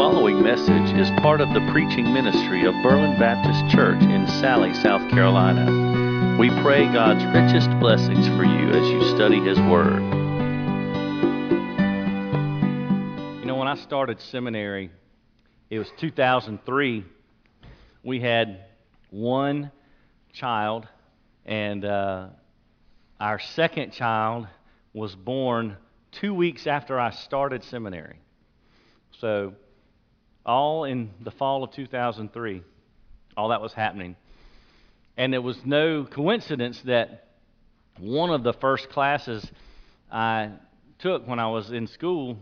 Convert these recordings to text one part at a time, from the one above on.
following message is part of the preaching ministry of Berlin Baptist Church in Salley, South Carolina. We pray God's richest blessings for you as you study His Word. You know, when I started seminary, it was 2003. We had one child, and uh, our second child was born two weeks after I started seminary. So, all in the fall of 2003, all that was happening. And it was no coincidence that one of the first classes I took when I was in school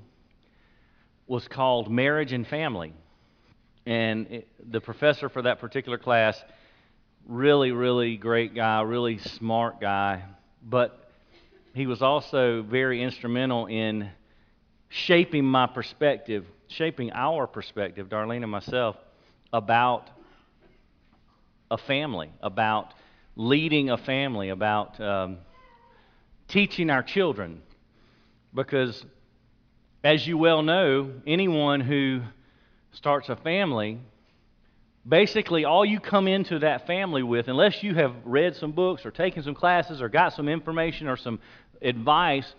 was called Marriage and Family. And it, the professor for that particular class, really, really great guy, really smart guy, but he was also very instrumental in shaping my perspective shaping our perspective, Darlene and myself, about a family, about leading a family, about um, teaching our children. Because, as you well know, anyone who starts a family, basically all you come into that family with, unless you have read some books or taken some classes or got some information or some advice,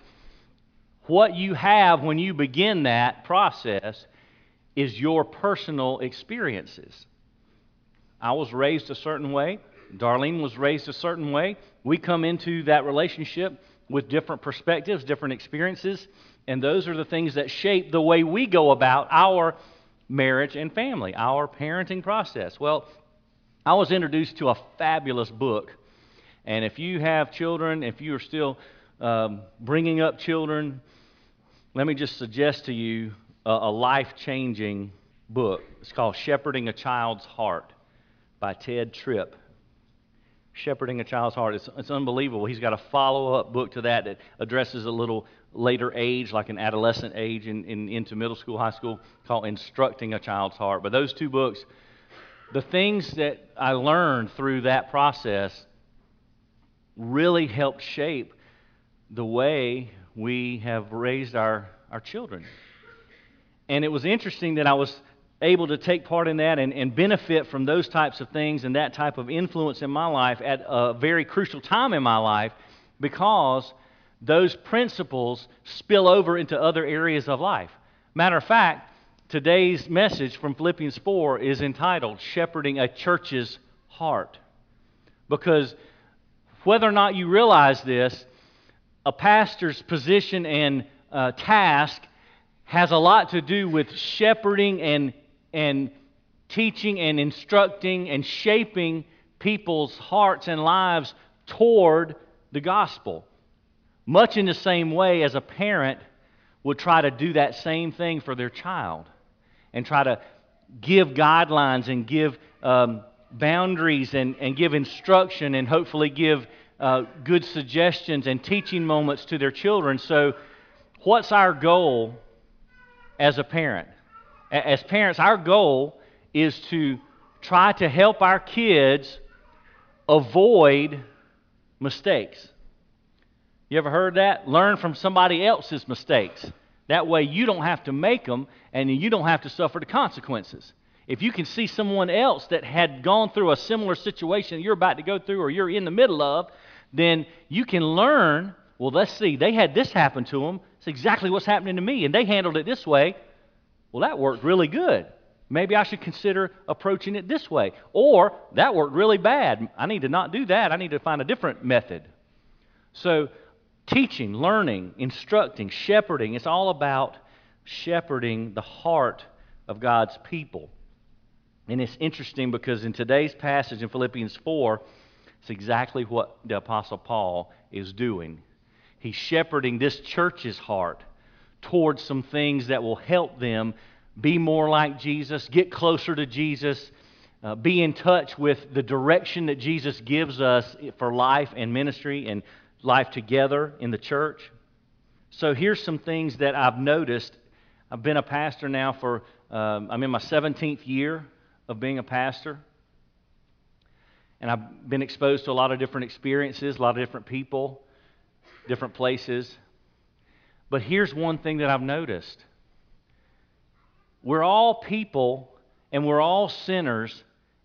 what you have when you begin that process is your personal experiences. I was raised a certain way. Darlene was raised a certain way. We come into that relationship with different perspectives, different experiences, and those are the things that shape the way we go about our marriage and family, our parenting process. Well, I was introduced to a fabulous book, and if you have children, if you are still um, bringing up children, let me just suggest to you a, a life changing book. It's called Shepherding a Child's Heart by Tedd Tripp. Shepherding a Child's Heart. It's, it's unbelievable. He's got a follow up book to that that addresses a little later age, like an adolescent age in, in, into middle school, high school, called Instructing a Child's Heart. But those two books, the things that I learned through that process really helped shape the way we have raised our, our children. And it was interesting that I was able to take part in that and, and benefit from those types of things and that type of influence in my life at a very crucial time in my life because those principles spill over into other areas of life. Matter of fact, today's message from Philippians 4 is entitled Shepherding a Church's Heart. Because whether or not you realize this, a pastor's position and uh, task has a lot to do with shepherding and, and teaching and instructing and shaping people's hearts and lives toward the gospel. Much in the same way as a parent would try to do that same thing for their child and try to give guidelines and give um, boundaries and, and give instruction and hopefully give uh, good suggestions and teaching moments to their children. So, what's our goal as a parent? As parents, our goal is to try to help our kids avoid mistakes. You ever heard that? Learn from somebody else's mistakes. That way you don't have to make them and you don't have to suffer the consequences. If you can see someone else that had gone through a similar situation you're about to go through or you're in the middle of, then you can learn, well, let's see, they had this happen to them. It's exactly what's happening to me, and they handled it this way. Well, that worked really good. Maybe I should consider approaching it this way. Or, that worked really bad. I need to not do that. I need to find a different method. So, teaching, learning, instructing, shepherding, it's all about shepherding the heart of God's people. And it's interesting because in today's passage in Philippians 4, it's exactly what the Apostle Paul is doing. He's shepherding this church's heart towards some things that will help them be more like Jesus, get closer to Jesus, uh, be in touch with the direction that Jesus gives us for life and ministry and life together in the church. So here's some things that I've noticed. I've been a pastor now for, um, I'm in my 17th year of being a pastor. And I've been exposed to a lot of different experiences, a lot of different people, different places. But here's one thing that I've noticed we're all people and we're all sinners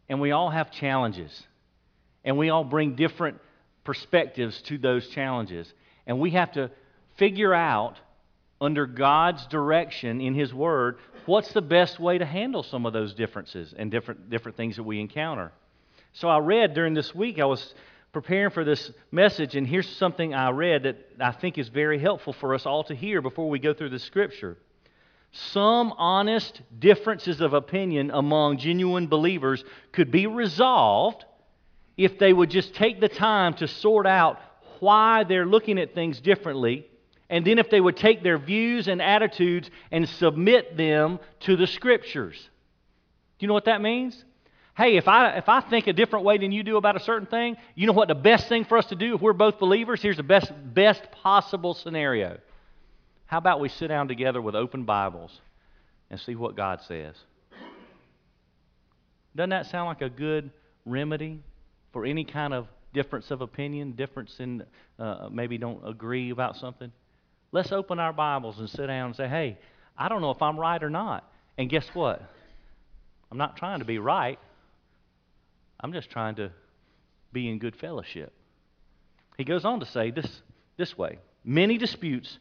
and we all have challenges. And we all bring different perspectives to those challenges. And we have to figure out, under God's direction in His Word, what's the best way to handle some of those differences and different, different things that we encounter. So I read during this week, I was preparing for this message, and here's something I read that I think is very helpful for us all to hear before we go through the scripture. Some honest differences of opinion among genuine believers could be resolved if they would just take the time to sort out why they're looking at things differently, and then if they would take their views and attitudes and submit them to the scriptures. Do you know what that means? Hey, if I, if I think a different way than you do about a certain thing, you know what the best thing for us to do if we're both believers? Here's the best, best possible scenario. How about we sit down together with open Bibles and see what God says? Doesn't that sound like a good remedy for any kind of difference of opinion, difference in uh, maybe don't agree about something? Let's open our Bibles and sit down and say, hey, I don't know if I'm right or not. And guess what? I'm not trying to be right. I'm just trying to be in good fellowship. He goes on to say this, this way Many disputes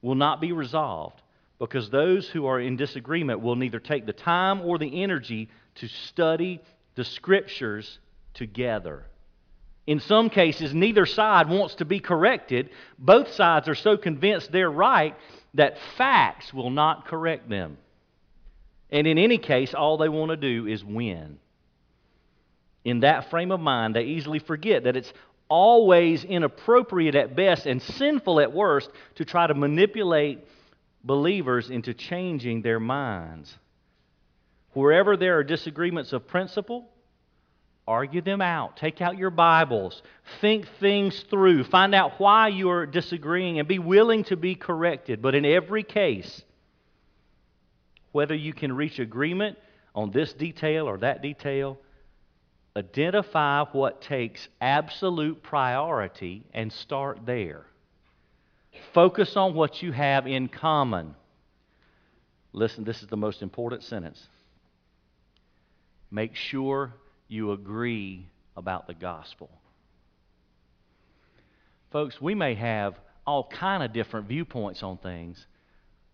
will not be resolved because those who are in disagreement will neither take the time or the energy to study the scriptures together. In some cases, neither side wants to be corrected. Both sides are so convinced they're right that facts will not correct them. And in any case, all they want to do is win in that frame of mind, they easily forget that it's always inappropriate at best and sinful at worst to try to manipulate believers into changing their minds. Wherever there are disagreements of principle, argue them out. Take out your Bibles. Think things through. Find out why you are disagreeing and be willing to be corrected. But in every case, whether you can reach agreement on this detail or that detail, Identify what takes absolute priority and start there. Focus on what you have in common. Listen, this is the most important sentence. Make sure you agree about the gospel. Folks, we may have all kind of different viewpoints on things,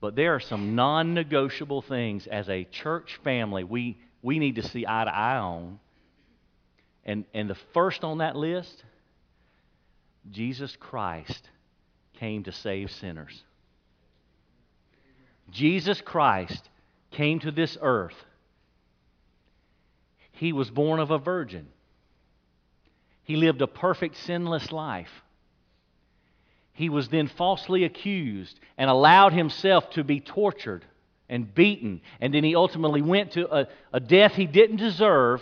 but there are some non-negotiable things as a church family we, we need to see eye to eye on and, and the first on that list, Jesus Christ came to save sinners. Jesus Christ came to this earth. He was born of a virgin. He lived a perfect, sinless life. He was then falsely accused and allowed himself to be tortured and beaten. And then he ultimately went to a, a death he didn't deserve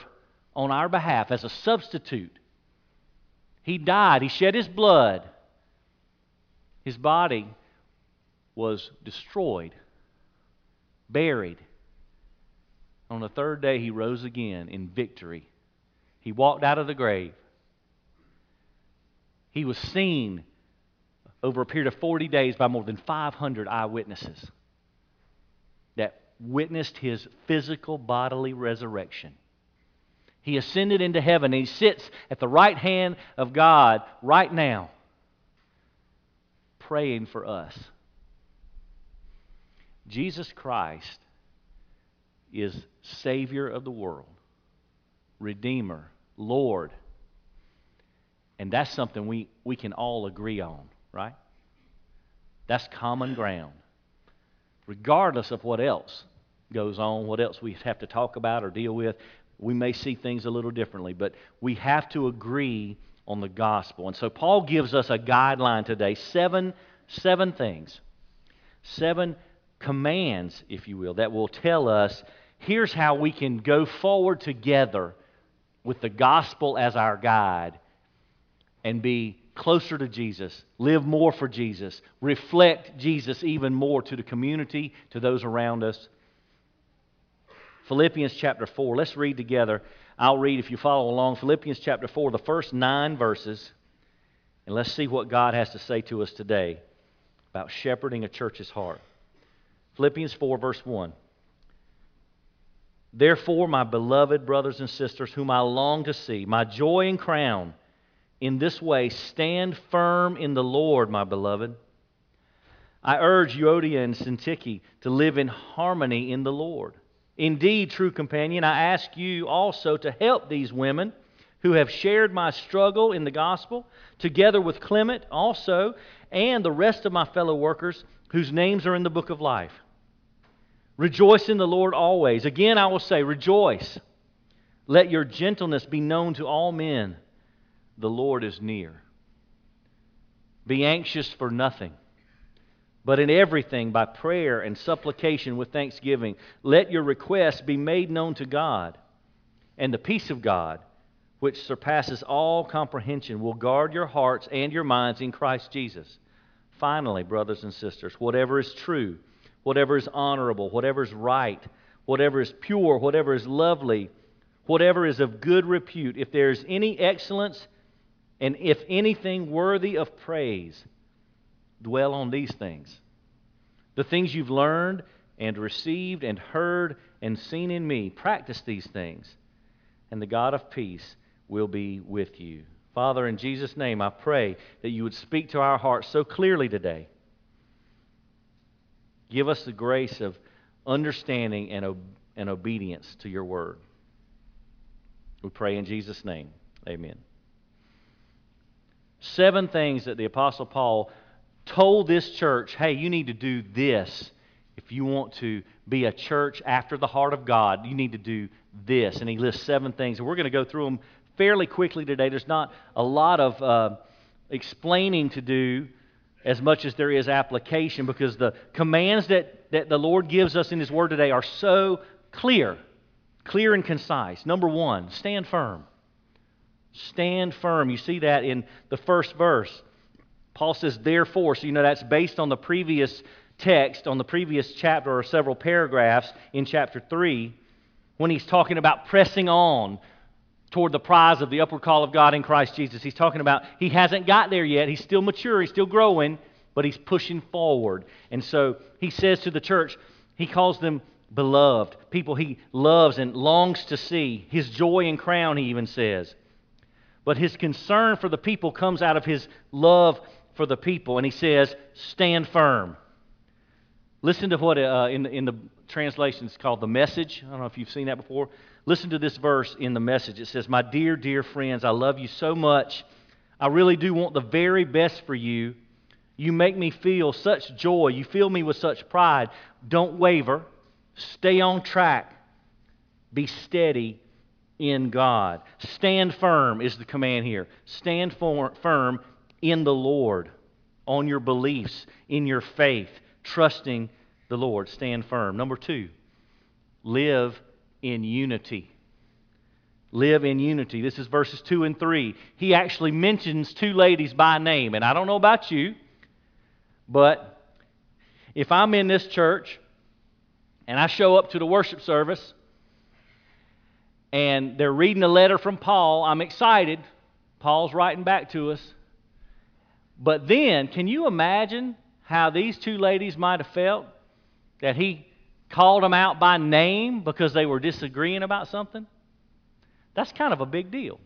on our behalf as a substitute. He died, He shed His blood. His body was destroyed, buried. On the third day, He rose again in victory. He walked out of the grave. He was seen over a period of 40 days by more than 500 eyewitnesses that witnessed his physical bodily resurrection. He ascended into heaven he sits at the right hand of God right now, praying for us. Jesus Christ is Savior of the world, Redeemer, Lord. And that's something we, we can all agree on, right? That's common ground. Regardless of what else goes on, what else we have to talk about or deal with, we may see things a little differently, but we have to agree on the gospel. And so Paul gives us a guideline today seven, seven things, seven commands, if you will, that will tell us here's how we can go forward together with the gospel as our guide and be closer to Jesus, live more for Jesus, reflect Jesus even more to the community, to those around us, Philippians chapter 4. Let's read together. I'll read if you follow along. Philippians chapter 4, the first nine verses. And let's see what God has to say to us today about shepherding a church's heart. Philippians 4, verse 1. Therefore, my beloved brothers and sisters, whom I long to see, my joy and crown, in this way stand firm in the Lord, my beloved. I urge Euodia and Syntyche to live in harmony in the Lord. Indeed, true companion, I ask you also to help these women who have shared my struggle in the gospel, together with Clement also, and the rest of my fellow workers whose names are in the book of life. Rejoice in the Lord always. Again, I will say, rejoice. Let your gentleness be known to all men. The Lord is near. Be anxious for nothing, but in everything, by prayer and supplication with thanksgiving, let your requests be made known to God. And the peace of God, which surpasses all comprehension, will guard your hearts and your minds in Christ Jesus. Finally, brothers and sisters, whatever is true, whatever is honorable, whatever is right, whatever is pure, whatever is lovely, whatever is of good repute, if there is any excellence and if anything worthy of praise, dwell on these things. The things you've learned and received and heard and seen in me, practice these things, and the God of peace will be with you. Father, in Jesus' name, I pray that you would speak to our hearts so clearly today. Give us the grace of understanding and, ob- and obedience to your word. We pray in Jesus' name. Amen. Seven things that the Apostle Paul told this church hey, you need to do this. If you want to be a church after the heart of God, you need to do this. And he lists seven things. And we're going to go through them fairly quickly today. There's not a lot of uh, explaining to do as much as there is application because the commands that, that the Lord gives us in His Word today are so clear, clear and concise. Number one, stand firm. Stand firm. You see that in the first verse. Paul says, therefore. So you know that's based on the previous text, on the previous chapter or several paragraphs in chapter 3, when he's talking about pressing on toward the prize of the upward call of God in Christ Jesus. He's talking about he hasn't got there yet. He's still mature, he's still growing, but he's pushing forward. And so he says to the church, he calls them beloved, people he loves and longs to see. His joy and crown, he even says. But his concern for the people comes out of his love for the people. And he says, stand firm. Listen to what uh, in, in the translation is called the message. I don't know if you've seen that before. Listen to this verse in the message. It says, My dear, dear friends, I love you so much. I really do want the very best for you. You make me feel such joy. You fill me with such pride. Don't waver. Stay on track. Be steady in God. Stand firm is the command here. Stand for, firm in the Lord, on your beliefs, in your faith, trusting the Lord. Stand firm. Number two, live in unity. Live in unity. This is verses 2 and 3. He actually mentions two ladies by name. And I don't know about you, but if I'm in this church and I show up to the worship service and they're reading a letter from Paul, I'm excited. Paul's writing back to us. But then, can you imagine how these two ladies might have felt that he called them out by name because they were disagreeing about something, that's kind of a big deal.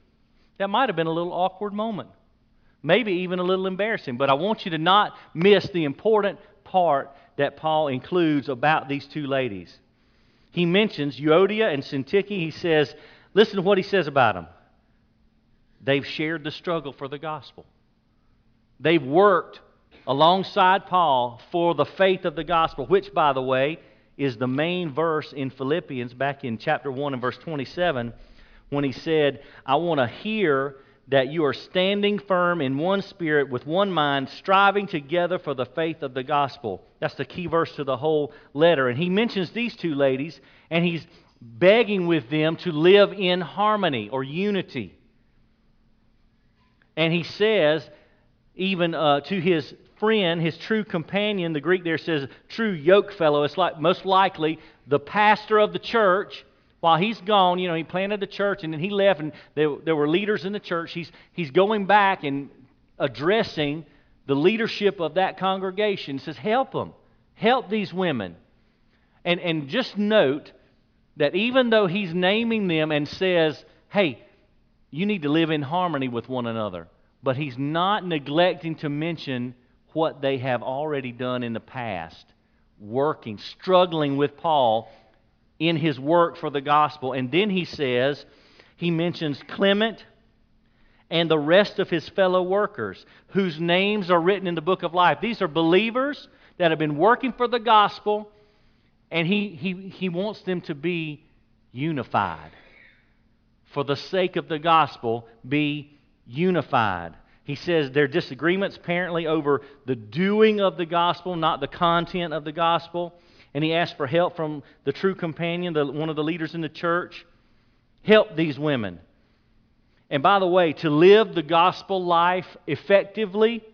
That might have been a little awkward moment, maybe even a little embarrassing. But I want you to not miss the important part that Paul includes about these two ladies. He mentions Euodia and Syntyche. He says, listen to what he says about them. They've shared the struggle for the gospel. They've worked alongside Paul for the faith of the gospel, which, by the way, is the main verse in Philippians back in chapter 1 and verse 27 when he said, I want to hear that you are standing firm in one spirit with one mind, striving together for the faith of the gospel. That's the key verse to the whole letter. And he mentions these two ladies, and he's begging with them to live in harmony or unity. And he says, even uh, to his friend, his true companion. The Greek there says true yoke fellow. It's like most likely the pastor of the church. While he's gone, you know, he planted the church and then he left, and there, there were leaders in the church. He's, he's going back and addressing the leadership of that congregation. He says, Help them. Help these women. And, and just note that even though he's naming them and says, hey, you need to live in harmony with one another, but he's not neglecting to mention what they have already done in the past, working, struggling with Paul in his work for the gospel. And then he says, he mentions Clement and the rest of his fellow workers whose names are written in the book of life. These are believers that have been working for the gospel, and he, he, he wants them to be unified. For the sake of the gospel, be unified. He says there are disagreements apparently over the doing of the gospel, not the content of the gospel. And he asked for help from the true companion, the, one of the leaders in the church. Help these women. And by the way, to live the gospel life effectively,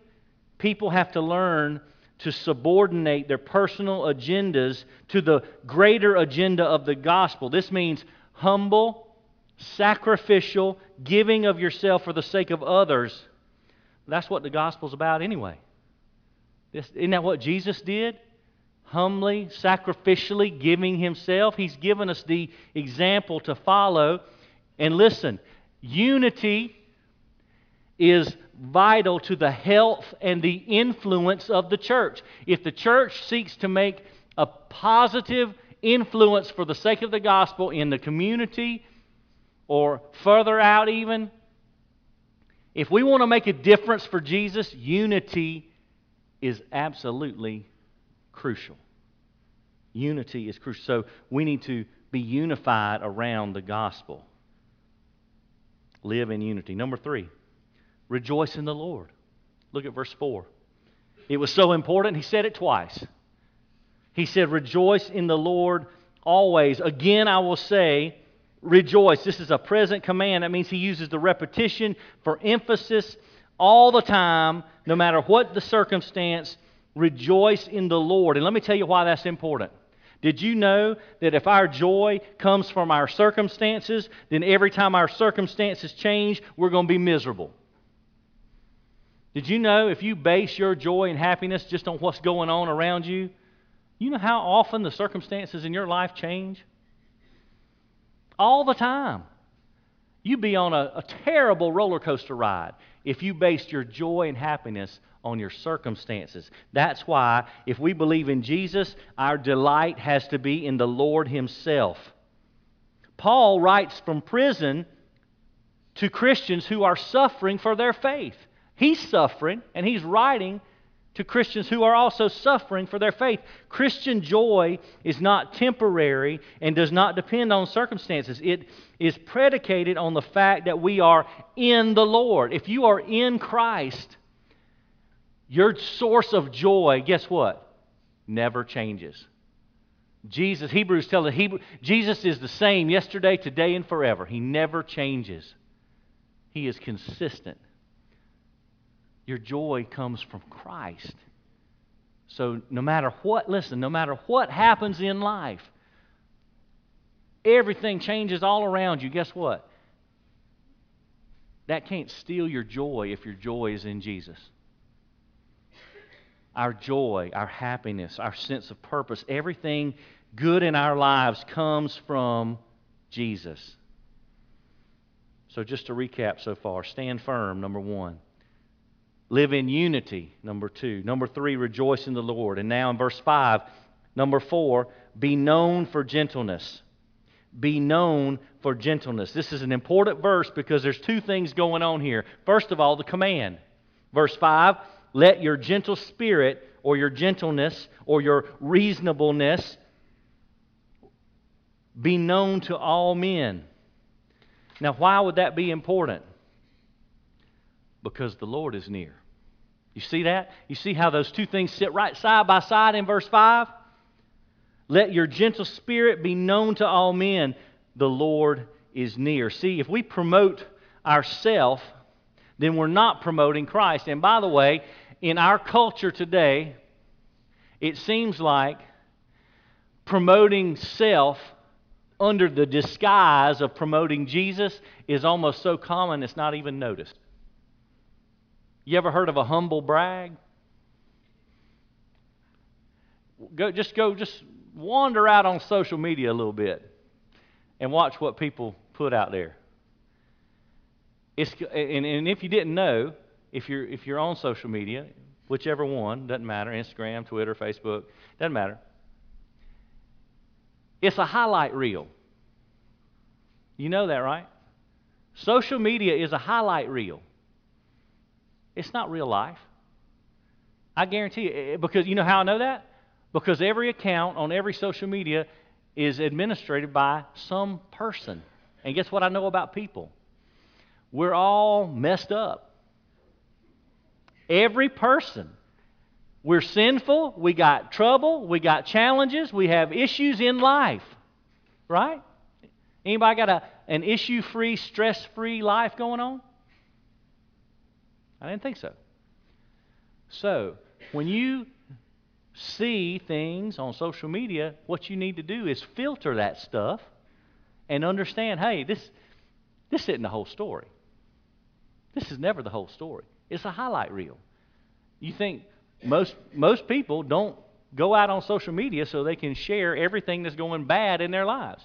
people have to learn to subordinate their personal agendas to the greater agenda of the gospel. This means humble, sacrificial, giving of yourself for the sake of others that's what the gospel's about anyway. Isn't that what Jesus did? Humbly, sacrificially giving himself. He's given us the example to follow. And listen, unity is vital to the health and the influence of the church. If the church seeks to make a positive influence for the sake of the gospel in the community or further out, even, if we want to make a difference for Jesus, unity is absolutely crucial. Unity is crucial. So we need to be unified around the gospel. Live in unity. Number three, rejoice in the Lord. Look at verse 4. It was so important, he said it twice. He said, Rejoice in the Lord always. Again, I will say, rejoice. This is a present command. That means he uses the repetition for emphasis all the time, no matter what the circumstance. Rejoice in the Lord. And let me tell you why that's important. Did you know that if our joy comes from our circumstances, then every time our circumstances change, we're going to be miserable? Did you know if you base your joy and happiness just on what's going on around you, you know how often the circumstances in your life change? All the time. You'd be on a, a terrible roller coaster ride if you based your joy and happiness on your circumstances. That's why, if we believe in Jesus, our delight has to be in the Lord Himself. Paul writes from prison to Christians who are suffering for their faith. He's suffering, and he's writing to Christians who are also suffering for their faith. Christian joy is not temporary and does not depend on circumstances. It is predicated on the fact that we are in the Lord. If you are in Christ, your source of joy, guess what? Never changes. Jesus, Hebrews tell us, Hebrew, Jesus is the same yesterday, today, and forever. He never changes. He is consistent. Your joy comes from Christ. So no matter what, listen, no matter what happens in life, everything changes all around you. Guess what? That can't steal your joy if your joy is in Jesus. Our joy, our happiness, our sense of purpose, everything good in our lives comes from Jesus. So, just to recap so far stand firm, number one. Live in unity, number two. Number three, rejoice in the Lord. And now in verse 5, number four, be known for gentleness. Be known for gentleness. This is an important verse because there's two things going on here. First of all, the command. Verse 5 let your gentle spirit or your gentleness or your reasonableness be known to all men. Now, why would that be important? Because the Lord is near. You see that? You see how those two things sit right side by side in verse 5? Let your gentle spirit be known to all men. The Lord is near. See, if we promote ourself, then we're not promoting Christ. And by the way, in our culture today, it seems like promoting self under the disguise of promoting Jesus is almost so common it's not even noticed. You ever heard of a humble brag? Go, just go, just wander out on social media a little bit. and watch what people put out there. It's, and, and if you didn't know, if you're, if you're on social media, whichever one, doesn't matter Instagram, Twitter, Facebook, doesn't matter. It's a highlight reel. You know that, right? Social media is a highlight reel. It's not real life. I guarantee you, eh, because you know how I know that? Because every account on every social media is administered by some person. And guess what I know about people? We're all messed up. Every person. We're sinful. We got trouble. We got challenges. We have issues in life. Right? Anybody got a, an issue free, stress free life going on? I didn't think so. So, when you see things on social media, what you need to do is filter that stuff and understand hey, this, this isn't the whole story. This is never the whole story. It's a highlight reel. You think most, most people don't go out on social media so they can share everything that's going bad in their lives.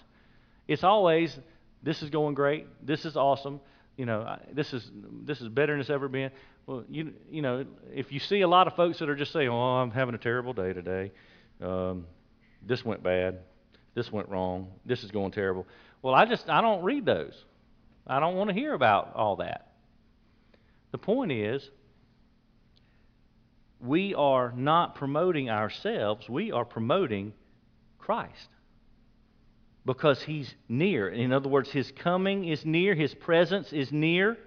It's always, this is going great, this is awesome, you know, this is, this is better than it's ever been. Well, you, you know, if you see a lot of folks that are just saying, oh, I'm having a terrible day today, um, this went bad, this went wrong, this is going terrible. Well, I just, I don't read those. I don't want to hear about all that. The point is, we are not promoting ourselves, we are promoting Christ. Because he's near. In other words, his coming is near, his presence is near.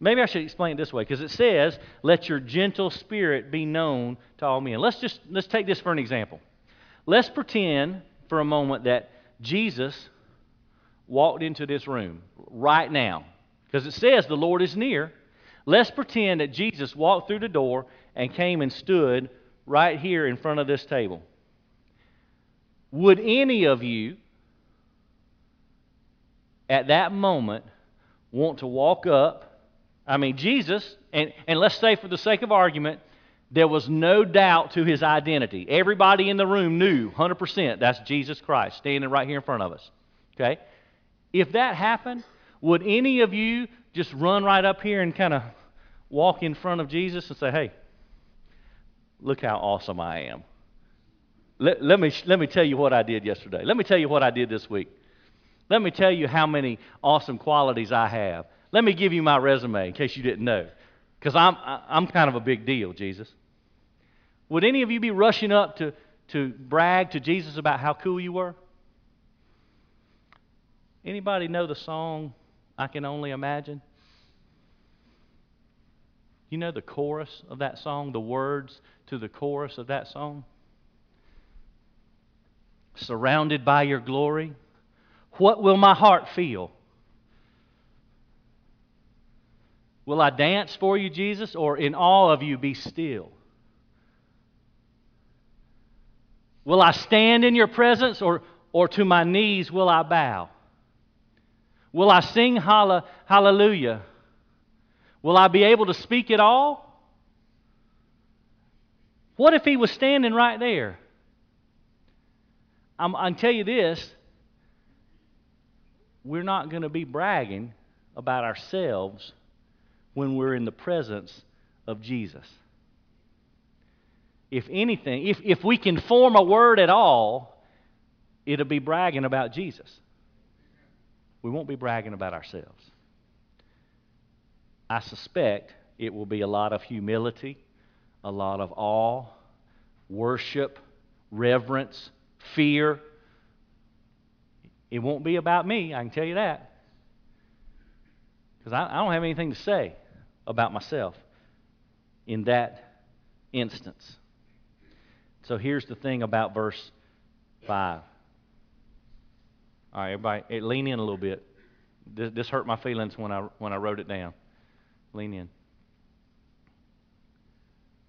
Maybe I should explain it this way because it says, "Let your gentle spirit be known to all men." Let's just let's take this for an example. Let's pretend for a moment that Jesus walked into this room right now because it says the Lord is near. Let's pretend that Jesus walked through the door and came and stood right here in front of this table. Would any of you at that moment want to walk up I mean, Jesus, and, and let's say for the sake of argument, there was no doubt to his identity. Everybody in the room knew 100% that's Jesus Christ standing right here in front of us. Okay? If that happened, would any of you just run right up here and kind of walk in front of Jesus and say, hey, look how awesome I am? Let, let, me, let me tell you what I did yesterday. Let me tell you what I did this week. Let me tell you how many awesome qualities I have. Let me give you my resume in case you didn't know, because I'm, I'm kind of a big deal, Jesus. Would any of you be rushing up to, to brag to Jesus about how cool you were? Anybody know the song, I Can Only Imagine? You know the chorus of that song, the words to the chorus of that song? Surrounded by your glory, what will my heart feel? Will I dance for you, Jesus, or in awe of you be still? Will I stand in your presence, or, or to my knees will I bow? Will I sing hallelujah? Will I be able to speak at all? What if he was standing right there? I'm, I tell you this we're not going to be bragging about ourselves when we're in the presence of Jesus. If anything, if, if we can form a word at all, it'll be bragging about Jesus. We won't be bragging about ourselves. I suspect it will be a lot of humility, a lot of awe, worship, reverence, fear. It won't be about me, I can tell you that. Because I, I, don't have anything to say about myself in that instance. So here's the thing about verse 5. All right, everybody, eh, lean in a little bit. This, this hurt my feelings when I, when I wrote it down. Lean in.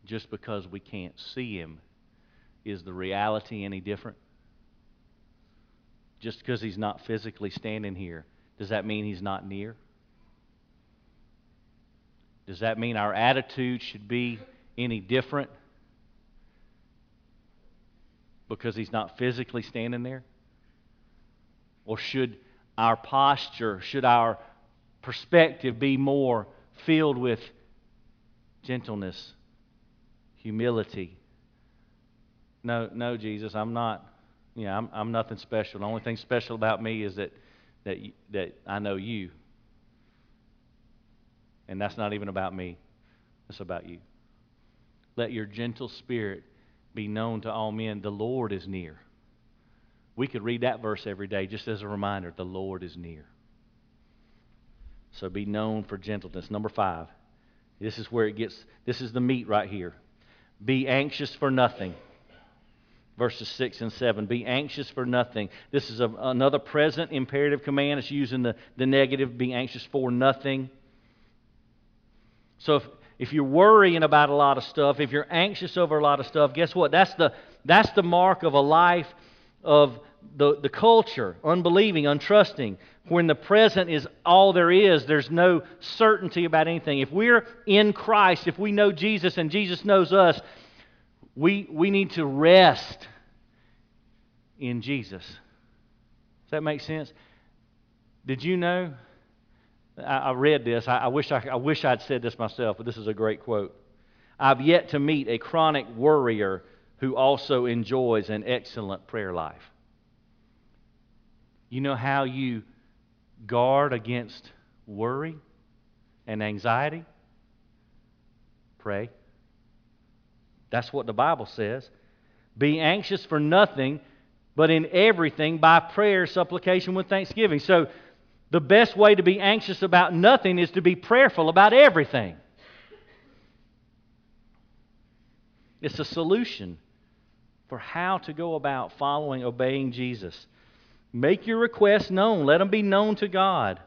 Just because we can't see him, is the reality any different? Just because he's not physically standing here, does that mean he's not near? Does that mean our attitude should be any different because he's not physically standing there? Or should our posture, should our perspective be more filled with gentleness, humility? No, no, Jesus, I'm not. You know, I'm, I'm nothing special. The only thing special about me is that, that, that I know you. And that's not even about me, it's about you. Let your gentle spirit be known to all men. The Lord is near. We could read that verse every day just as a reminder the Lord is near. So be known for gentleness. Number five. This is where it gets, this is the meat right here. Be anxious for nothing. Verses 6 and 7. Be anxious for nothing. This is a, another present imperative command. It's using the, the negative, be anxious for nothing. So if, if you're worrying about a lot of stuff, if you're anxious over a lot of stuff, guess what? That's the, that's the mark of a life of the, the culture, unbelieving, untrusting. When the present is all there is, there's no certainty about anything. If we're in Christ, if we know Jesus and Jesus knows us, we, we need to rest in Jesus. Does that make sense? Did you know? I, I read this. I, I, wish I, I wish I'd said this myself, but this is a great quote. I've yet to meet a chronic worrier who also enjoys an excellent prayer life. You know how you guard against worry and anxiety? Pray. That's what the Bible says. Be anxious for nothing, but in everything by prayer, supplication with thanksgiving. So the best way to be anxious about nothing is to be prayerful about everything. It's a solution for how to go about following, obeying Jesus. Make your requests known, let them be known to God.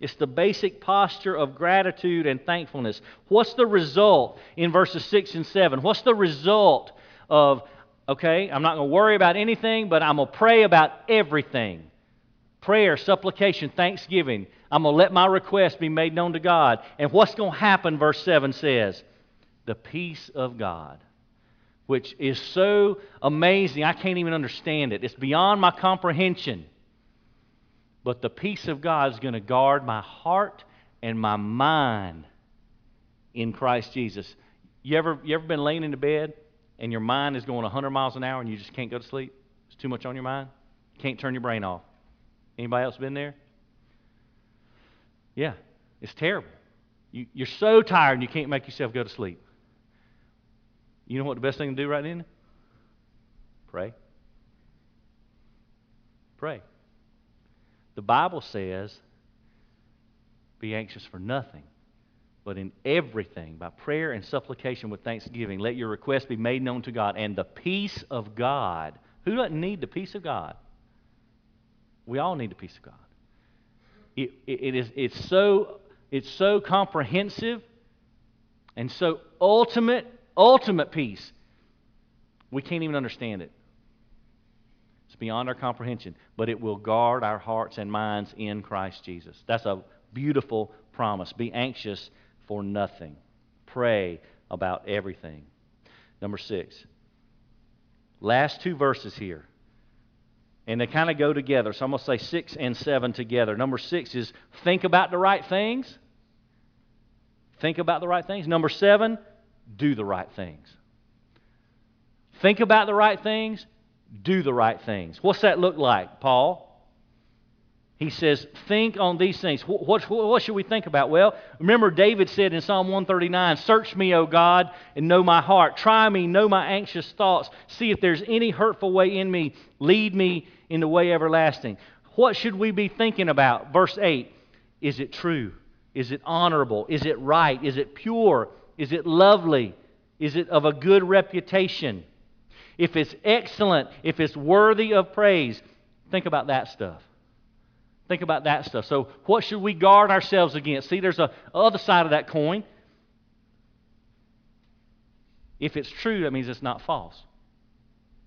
It's the basic posture of gratitude and thankfulness. What's the result in verses 6 and 7? What's the result of, okay, I'm not going to worry about anything, but I'm going to pray about everything? prayer, supplication, thanksgiving. I'm going to let my request be made known to God. And what's going to happen, verse 7 says? The peace of God, which is so amazing, I can't even understand it. It's beyond my comprehension. But the peace of God is going to guard my heart and my mind in Christ Jesus. You ever, you ever been laying in the bed and your mind is going 100 miles an hour and you just can't go to sleep? It's too much on your mind? You can't turn your brain off. Anybody else been there? Yeah, it's terrible. You, you're so tired and you can't make yourself go to sleep. You know what the best thing to do right then? Pray. Pray. The Bible says, be anxious for nothing, but in everything, by prayer and supplication with thanksgiving, let your requests be made known to God. And the peace of God. Who doesn't need the peace of God? We all need the peace of God. It, it, it is, it's, so, it's so comprehensive and so ultimate, ultimate peace. We can't even understand it. It's beyond our comprehension, but it will guard our hearts and minds in Christ Jesus. That's a beautiful promise. Be anxious for nothing, pray about everything. Number six. Last two verses here. And they kind of go together. So I'm going to say six and seven together. Number six is think about the right things. Think about the right things. Number seven, do the right things. Think about the right things, do the right things. What's that look like, Paul? He says, Think on these things. What, what, what, should we think about? Well, remember, David said in Psalm 139 Search me, O God, and know my heart. Try me, know my anxious thoughts. See if there's any hurtful way in me. Lead me in the way everlasting. What should we be thinking about? Verse 8 Is it true? Is it honorable? Is it right? Is it pure? Is it lovely? Is it of a good reputation? If it's excellent, if it's worthy of praise, think about that stuff. Think about that stuff. So, what should we guard ourselves against? See, there's a other side of that coin. If it's true, that means it's not false.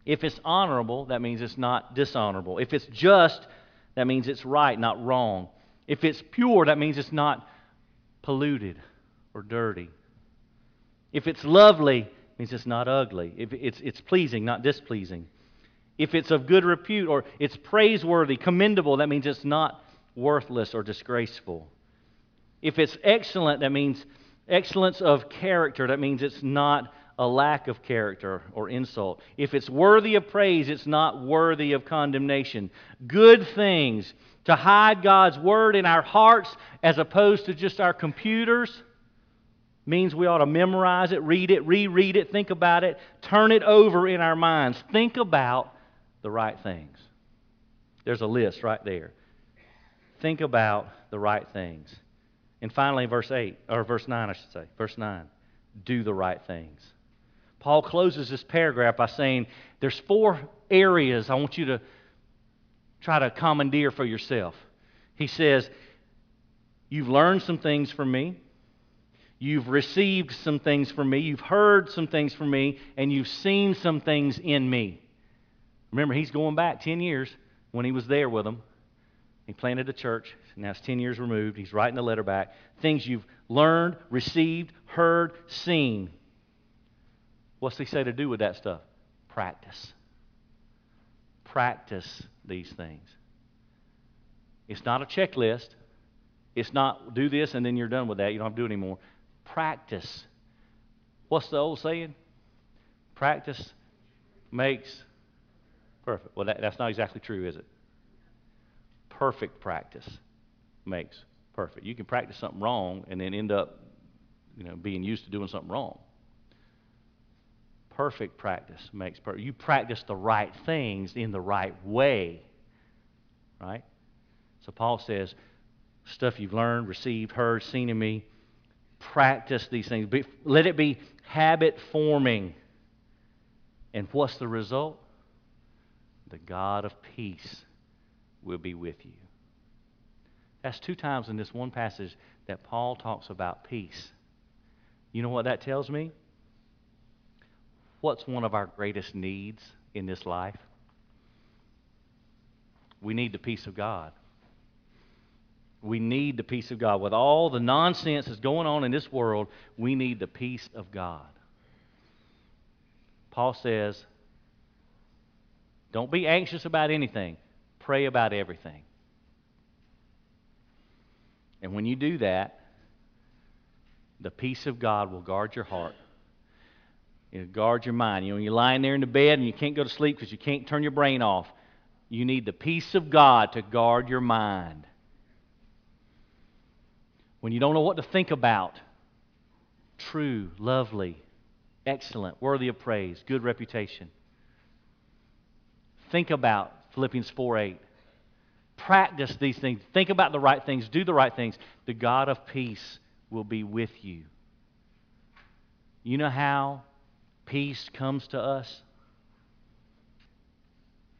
If it's honorable, that means it's not dishonorable. If it's just, that means it's right, not wrong. If it's pure, that means it's not polluted or dirty. If it's lovely, means it's not ugly. If it's, it's pleasing, not displeasing. If it's of good repute or it's praiseworthy, commendable, that means it's not worthless or disgraceful. If it's excellent, that means excellence of character. That means it's not a lack of character or insult. If it's worthy of praise, it's not worthy of condemnation. Good things, to hide God's word in our hearts as opposed to just our computers, means we ought to memorize it, read it, reread it, think about it, turn it over in our minds. Think about the right things. There's a list right there. Think about the right things. And finally, verse 8, or verse 9, I should say, verse 9, do the right things. Paul closes this paragraph by saying, There's four areas I want you to try to commandeer for yourself. He says, You've learned some things from me. You've received some things from me. You've heard some things from me. And you've seen some things in me. Remember, he's going back 10 years when he was there with them. He planted a church. Now it's 10 years removed. He's writing the letter back. Things you've learned, received, heard, seen. What's he say to do with that stuff? Practice. Practice these things. It's not a checklist. It's not do this and then you're done with that. You don't have to do it anymore. Practice. What's the old saying? Practice makes perfect. Well, that, that's not exactly true, is it? Perfect practice makes perfect. You can practice something wrong and then end up, you know, being used to doing something wrong perfect practice makes perfect. You practice the right things in the right way. Right? So Paul says, stuff you've learned, received, heard, seen in me, practice these things. Be, let it be habit forming. And what's the result? The God of peace will be with you. That's two times in this one passage that Paul talks about peace. You know what that tells me? What's one of our greatest needs in this life? We need the peace of God. We need the peace of God. With all the nonsense that's going on in this world, we need the peace of God. Paul says, don't be anxious about anything, pray about everything. And when you do that, the peace of God will guard your heart know, guard your mind. You know, when you're lying there in the bed and you can't go to sleep because you can't turn your brain off, you need the peace of God to guard your mind. When you don't know what to think about, true, lovely, excellent, worthy of praise, good reputation. Think about Philippians 4 8. Practice these things. Think about the right things. Do the right things. The God of peace will be with you. You know how peace comes to us,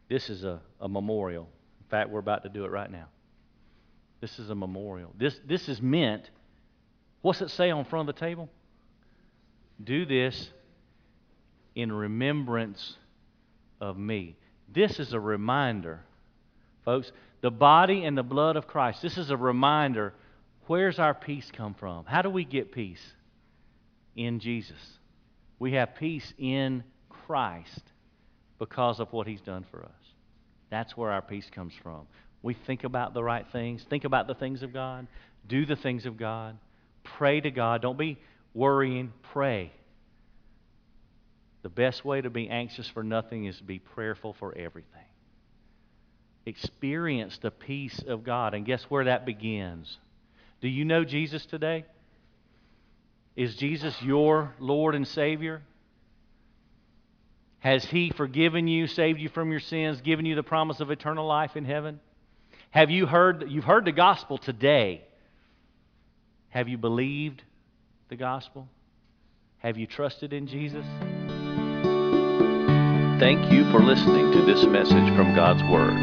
this is a, a memorial. In fact, we're about to do it right now. This is a memorial. This, this is meant, what's it say on front of the table? Do this in remembrance of me. This is a reminder, folks. The body and the blood of Christ. This is a reminder where's our peace come from? How do we get peace? In Jesus. We have peace in Christ because of what He's done for us. That's where our peace comes from. We think about the right things, think about the things of God, do the things of God, pray to God. Don't be worrying, pray. The best way to be anxious for nothing is to be prayerful for everything. Experience the peace of God. And guess where that begins? Do you know Jesus today? Is Jesus your Lord and Savior? Has He forgiven you, saved you from your sins, given you the promise of eternal life in heaven? Have you heard, you've heard the gospel today. Have you believed the gospel? Have you trusted in Jesus? Thank you for listening to this message from God's Word.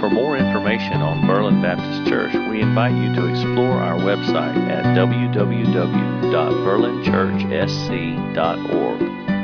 For more information on Berlin Baptist Church, we invite you to explore our website at www.berlinchurchsc.org.